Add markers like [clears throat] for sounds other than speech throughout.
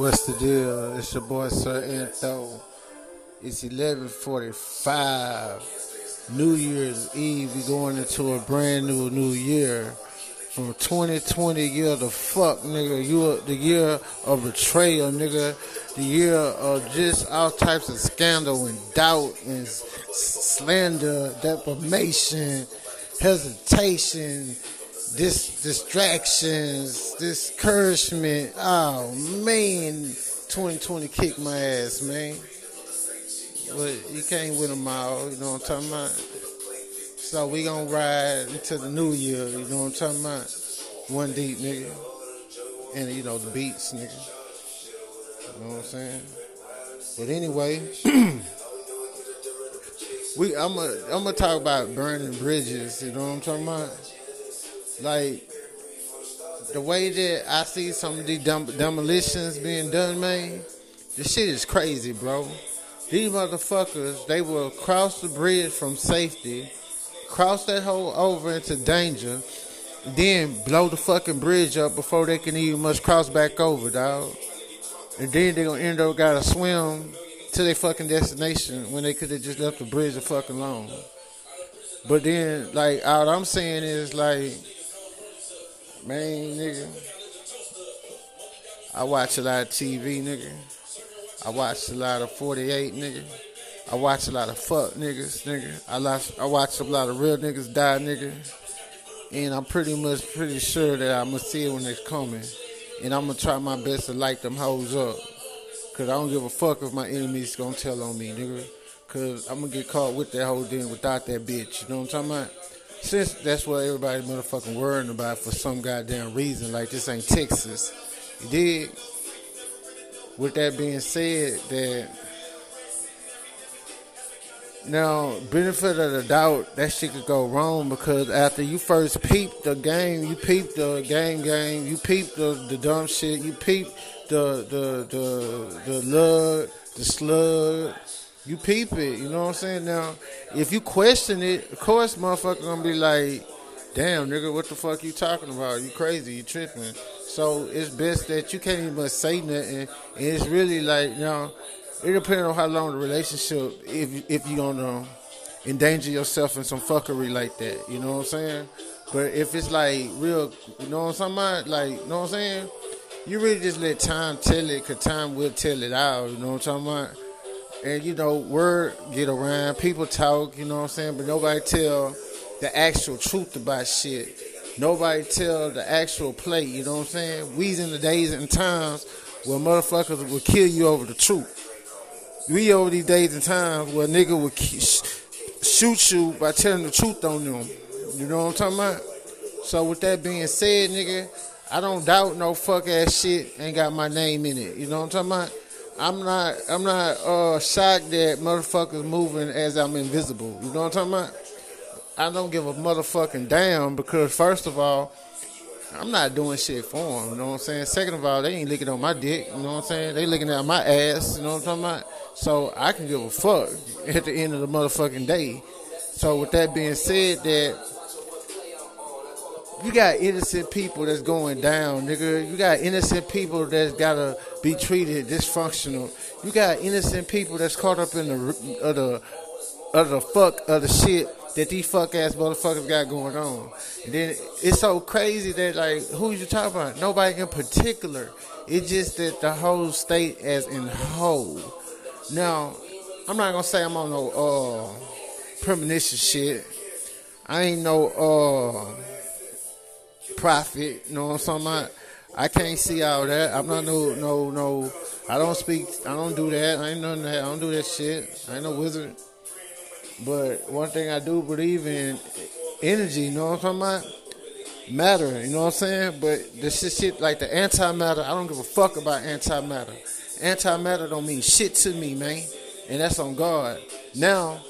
What's the deal? It's your boy Sir Antho. It's 11:45. New Year's Eve. We going into a brand new new year. From 2020 year the fuck nigga, you the year of betrayal, nigga. The year of just all types of scandal and doubt and slander, defamation, hesitation, this distractions, discouragement. Oh man, 2020 kicked my ass, man. But you can't win them all, you know what I'm talking about? So we gonna ride into the new year, you know what I'm talking about? One deep, nigga. And you know, the beats, nigga. You know what I'm saying? But anyway, [clears throat] we I'm a, I'm gonna talk about burning bridges, you know what I'm talking about? Like the way that I see some of these dem- demolitions being done, man, this shit is crazy, bro. These motherfuckers, they will cross the bridge from safety, cross that hole over into danger, then blow the fucking bridge up before they can even much cross back over, dog. And then they gonna end up gotta swim to their fucking destination when they could have just left the bridge a fucking alone. But then, like, all I'm saying is like Man, nigga. I watch a lot of TV, nigga. I watch a lot of 48, nigga. I watch a lot of fuck niggas, nigga. I watch, I watch a lot of real niggas die, nigga. And I'm pretty much pretty sure that I'm gonna see it when it's coming. And I'm gonna try my best to light them hoes up. Cause I don't give a fuck if my enemies gonna tell on me, nigga. Cause I'm gonna get caught with that whole thing without that bitch. You know what I'm talking about? Since that's what everybody motherfucking worrying about for some goddamn reason, like this ain't Texas. You did. With that being said, that now benefit of the doubt, that shit could go wrong because after you first peep the game, you peep the game game, you peep the, the dumb shit, you peep the the the the lug, the slug, you peep it, you know what I'm saying? Now, if you question it, of course, motherfucker gonna be like, damn, nigga, what the fuck you talking about? You crazy, you tripping. So it's best that you can't even say nothing. And it's really like, you know, it depends on how long the relationship, if, if you gonna endanger yourself in some fuckery like that, you know what I'm saying? But if it's like real, you know what I'm about? Like, you know what I'm saying? You really just let time tell it, cause time will tell it out, you know what I'm talking about? And you know word get around people talk you know what i'm saying? But nobody tell the actual truth about shit. Nobody tell the actual play you know what i'm saying? We's in the days and times where motherfuckers will kill you over the truth. We over these days and times where nigga will shoot you by telling the truth on them. You know what i'm talking about? So with that being said nigga i don't doubt no fuck ass shit ain't got my name in it. You know what i'm talking about I'm not I'm not uh, shocked that motherfuckers moving as I'm invisible. You know what I'm talking about? I don't give a motherfucking damn because first of all, I'm not doing shit for them. You know what I'm saying? Second of all, they ain't looking on my dick. You know what I'm saying? They looking at my ass. You know what I'm talking about? So I can give a fuck at the end of the motherfucking day. So with that being said, that you got innocent people that's going down, nigga. You got innocent people that's gotta be treated dysfunctional. You got innocent people that's caught up in the the fuck of the shit that these fuck ass motherfuckers got going on. And then it's so crazy that like who you talking about? Nobody in particular. It's just that the whole state as in whole. Now, I'm not gonna say I'm on no uh premonition shit. I ain't no uh prophet. You know what I'm talking about? I can't see all that. I'm not no no no. I don't speak. I don't do that. I ain't none that. I don't do that shit. I ain't no wizard. But one thing I do believe in energy. You know what I'm talking about? Matter. You know what I'm saying? But this shit, shit like the antimatter. I don't give a fuck about antimatter. Antimatter don't mean shit to me, man. And that's on God. Now,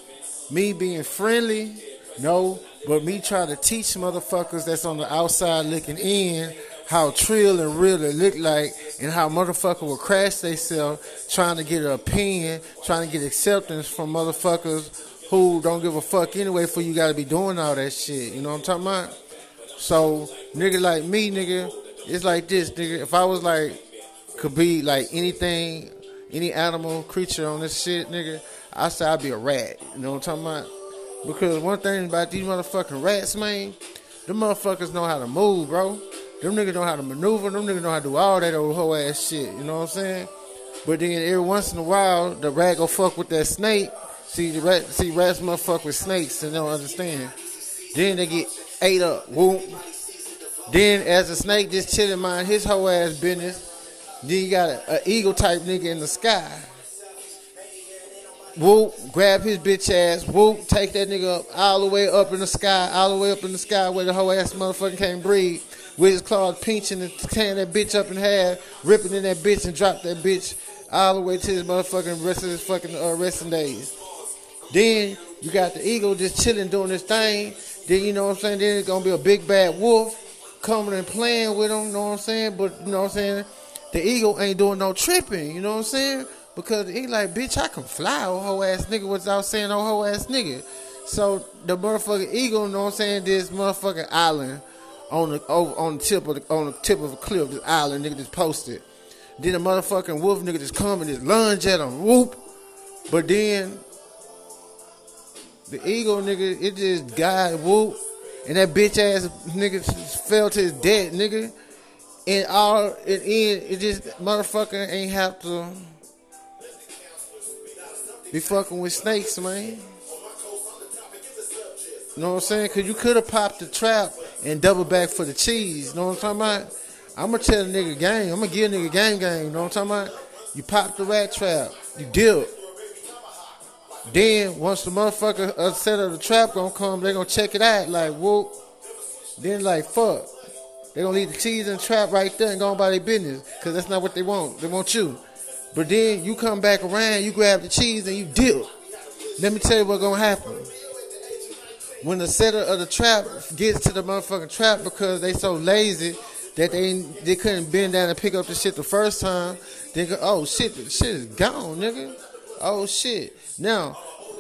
me being friendly, no, but me trying to teach motherfuckers that's on the outside looking in how trill and real it look like and how motherfucker will crash themselves trying to get an opinion, trying to get acceptance from motherfuckers who don't give a fuck anyway for you gotta be doing all that shit. You know what I'm talking about? So, nigga like me, nigga, it's like this, nigga. If I was like could be like anything, any animal, creature on this shit, nigga, I say I'd be a rat. You know what I'm talking about? Because one thing about these motherfucking rats, man, them motherfuckers know how to move, bro. Them niggas know how to maneuver. Them niggas know how to do all that old whole ass shit. You know what I'm saying? But then every once in a while, the rat go fuck with that snake. See the rat, see rats motherfuck with snakes and don't understand. Then they get ate up. Whoop. Then as the snake just chilling mind his whole ass business, then you got an eagle type nigga in the sky. Whoop, grab his bitch ass. Whoop, take that nigga up all the way up in the sky, all the way up in the sky where the whole ass motherfucker can't breathe. With his claws pinching and tearing that bitch up in half, ripping in that bitch and drop that bitch all the way to his motherfucking rest of his fucking uh, resting days. Then you got the eagle just chilling doing this thing. Then you know what I'm saying. Then it's gonna be a big bad wolf coming and playing with him. You know what I'm saying. But you know what I'm saying. The eagle ain't doing no tripping. You know what I'm saying. Because he like, bitch, I can fly, oh whole ass nigga, without saying oh whole ass nigga. So the motherfucking eagle, you know what I'm saying, this motherfucking island on the on the tip of the on the tip of a cliff, this island nigga just posted. Then the motherfucking wolf nigga just come and just lunge at him, whoop. But then the eagle nigga, it just got whoop, and that bitch ass nigga fell to his dead nigga. And all it in, it just motherfucker ain't have to be fucking with snakes, man. You know what I'm saying? Cause you could have popped the trap and double back for the cheese. You know what I'm talking about? I'm gonna tell a nigga game. I'm gonna give a nigga game game. You know what I'm talking about? You pop the rat trap, you deal. Then once the motherfucker uh, set of the trap gonna come, they gonna check it out. Like whoop. Then like fuck. They gonna leave the cheese in the trap right there and go by their business. Cause that's not what they want. They want you. But then you come back around, you grab the cheese and you dip. Let me tell you what's gonna happen. When the setter of the trap gets to the motherfucking trap because they so lazy that they they couldn't bend down and pick up the shit the first time, they go, oh shit, the shit is gone, nigga. Oh shit. Now,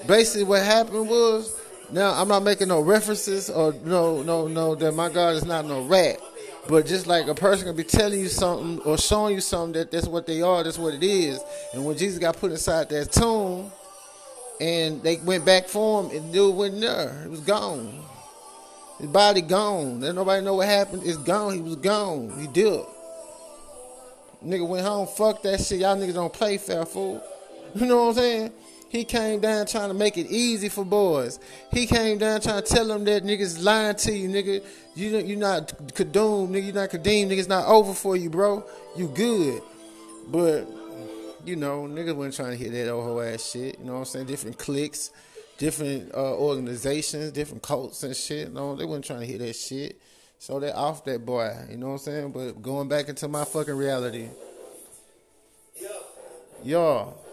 basically what happened was, now I'm not making no references or no no no that my God is not no rat. But just like a person can be telling you something or showing you something that that's what they are, that's what it is. And when Jesus got put inside that tomb, and they went back for him, and dude wasn't there. It was gone. His body gone. Then nobody know what happened. It's gone. He was gone. He did. Nigga went home. Fuck that shit. Y'all niggas don't play fair, fool. [laughs] You know what I'm saying? He came down trying to make it easy for boys. He came down trying to tell them that niggas lying to you, nigga. You you not Kadum, nigga. You not Kadeem, nigga. It's not over for you, bro. You good, but you know, niggas wasn't trying to hear that old whole ass shit. You know what I'm saying? Different cliques, different uh, organizations, different cults and shit. No, they wasn't trying to hear that shit. So they off that boy. You know what I'm saying? But going back into my fucking reality, y'all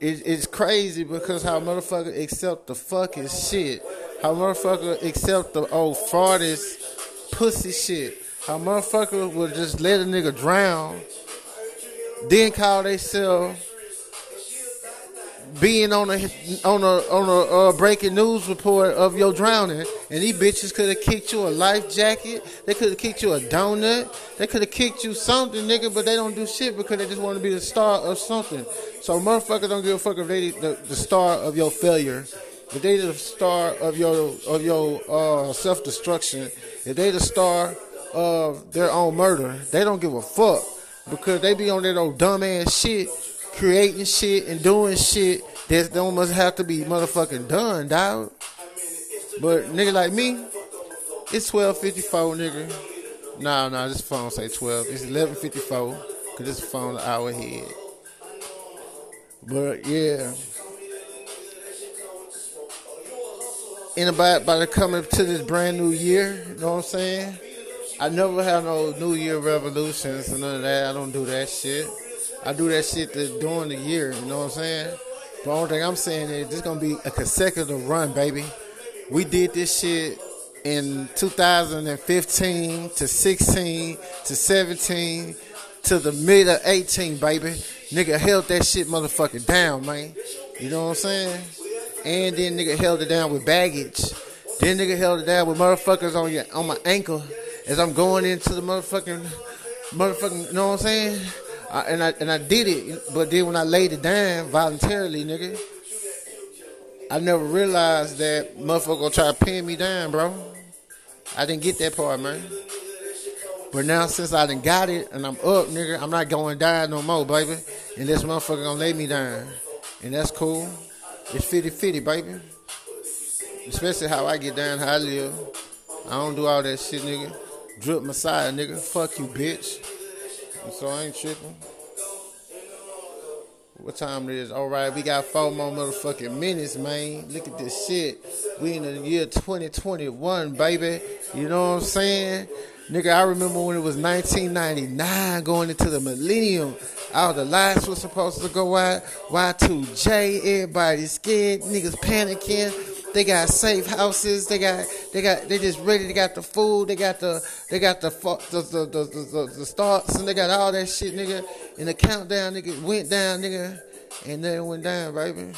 it, it's crazy because how motherfucker accept the fucking shit. How motherfucker accept the old fartest pussy shit. How motherfucker will just let a nigga drown, then call themselves being on a on a on a uh, breaking news report of your drowning, and these bitches could have kicked you a life jacket. They could have kicked you a donut. They could have kicked you something, nigga. But they don't do shit because they just want to be the star of something. So motherfuckers don't give a fuck if they the, the star of your failure. If they the star of your of your uh, self destruction, if they the star of their own murder, they don't give a fuck because they be on that old dumb ass shit creating shit and doing shit that don't must have to be motherfucking done, dog. But nigga like me, it's twelve fifty four, nigga. Nah, nah, this phone say twelve. It's eleven fifty four, cause this phone an hour ahead. But yeah. In about by the coming to this brand new year, you know what I'm saying? I never have no New Year revolutions and none of that. I don't do that shit. I do that shit during the year. You know what I'm saying? But the only thing I'm saying is this gonna be a consecutive run, baby. We did this shit in 2015 to 16 to 17 to the mid of 18, baby. Nigga held that shit motherfucking down, man. You know what I'm saying? And then nigga held it down with baggage. Then nigga held it down with motherfuckers on your on my ankle as I'm going into the motherfucking motherfucking. You know what I'm saying? I, and I and I did it, but then when I laid it down voluntarily, nigga, I never realized that motherfucker gonna try to pin me down, bro. I didn't get that part, man. But now since I done got it and I'm up, nigga, I'm not going down no more, baby. And this motherfucker gonna lay me down. And that's cool. It's 50-50, baby. Especially how I get down, how I live. I don't do all that shit, nigga. Drip Messiah, nigga. Fuck you, bitch. So I ain't tripping. What time it is? All right, we got four more motherfucking minutes, man. Look at this shit. We in the year 2021, baby. You know what I'm saying? Nigga, I remember when it was 1999 going into the millennium. All the lights were supposed to go out. Y2K, everybody scared. Niggas panicking. They got safe houses. They got, they got, they just ready. They got the food. They got the, they got the, the, the, the, the, the starts and they got all that shit, nigga. And the countdown, nigga, went down, nigga. And then went down, baby.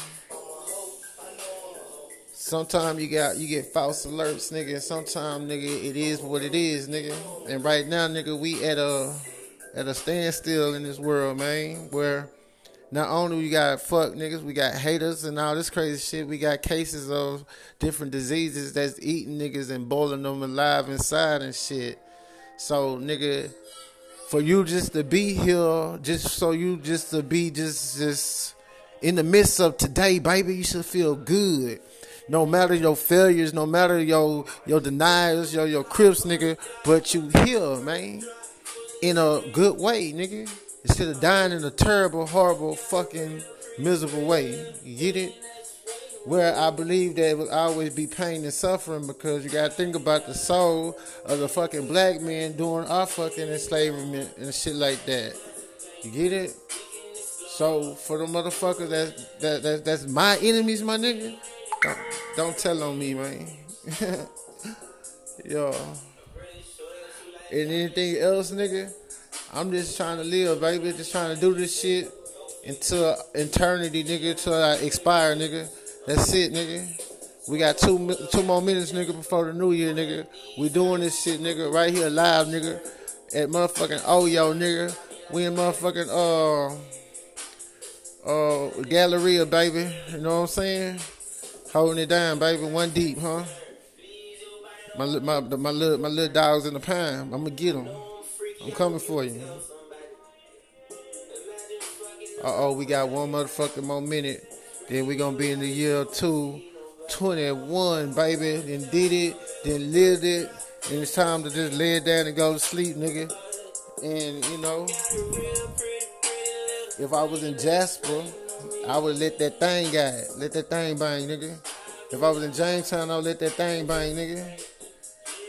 Sometimes you got you get false alerts, nigga. And sometimes, nigga, it is what it is, nigga. And right now, nigga, we at a at a standstill in this world, man. Where not only we got fuck niggas, we got haters and all this crazy shit. We got cases of different diseases that's eating niggas and boiling them alive inside and shit. So, nigga, for you just to be here, just so you just to be just just in the midst of today, baby, you should feel good no matter your failures, no matter your your denials, your your crips, nigga, but you here, man, in a good way, nigga. Instead of dying in a terrible, horrible, fucking miserable way. You get it? Where I believe there will always be pain and suffering because you gotta think about the soul of the fucking black men doing our fucking enslavement and shit like that. You get it? So for the motherfuckers that that, that that's my enemies, my nigga. Don't, don't tell on me, man. [laughs] Yo. And anything else, nigga? I'm just trying to live, baby. Just trying to do this shit until eternity, nigga. Until I expire, nigga. That's it, nigga. We got two two more minutes, nigga, before the new year, nigga. We doing this shit, nigga, right here live, nigga. At motherfucking Oyo, nigga. We in motherfucking uh uh Galleria, baby. You know what I'm saying? Holding it down, baby. One deep, huh? My my my little my little dogs in the pine. I'm gonna get them. I'm coming for you. Uh oh, we got one motherfucking more minute. Then we gonna be in the year two, 21, baby. Then did it, then lived it. And it's time to just lay it down and go to sleep, nigga. And you know, if I was in Jasper. I would let that thing go. Let that thing bang, nigga. If I was in Jamestown, I would let that thing bang, nigga.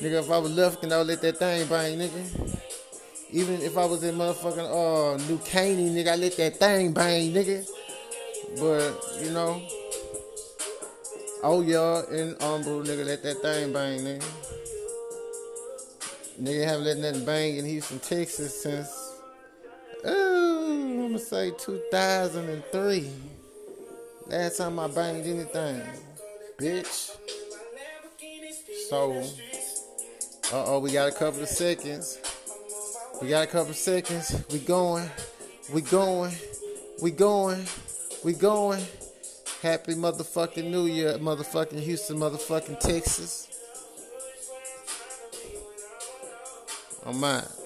Nigga, if I was Lufkin, I would let that thing bang, nigga. Even if I was in motherfucking uh New Caney, nigga, I let that thing bang, nigga. But, you know. Oh yeah, in Humble, nigga, let that thing bang, nigga. Nigga haven't let nothing bang in Houston, Texas since Ooh, I'm gonna say 2003. Last time I banged anything, bitch. So, uh oh, we got a couple of seconds. We got a couple seconds. We going, we going, we going, we going. Happy motherfucking New Year, motherfucking Houston, motherfucking Texas. On mine.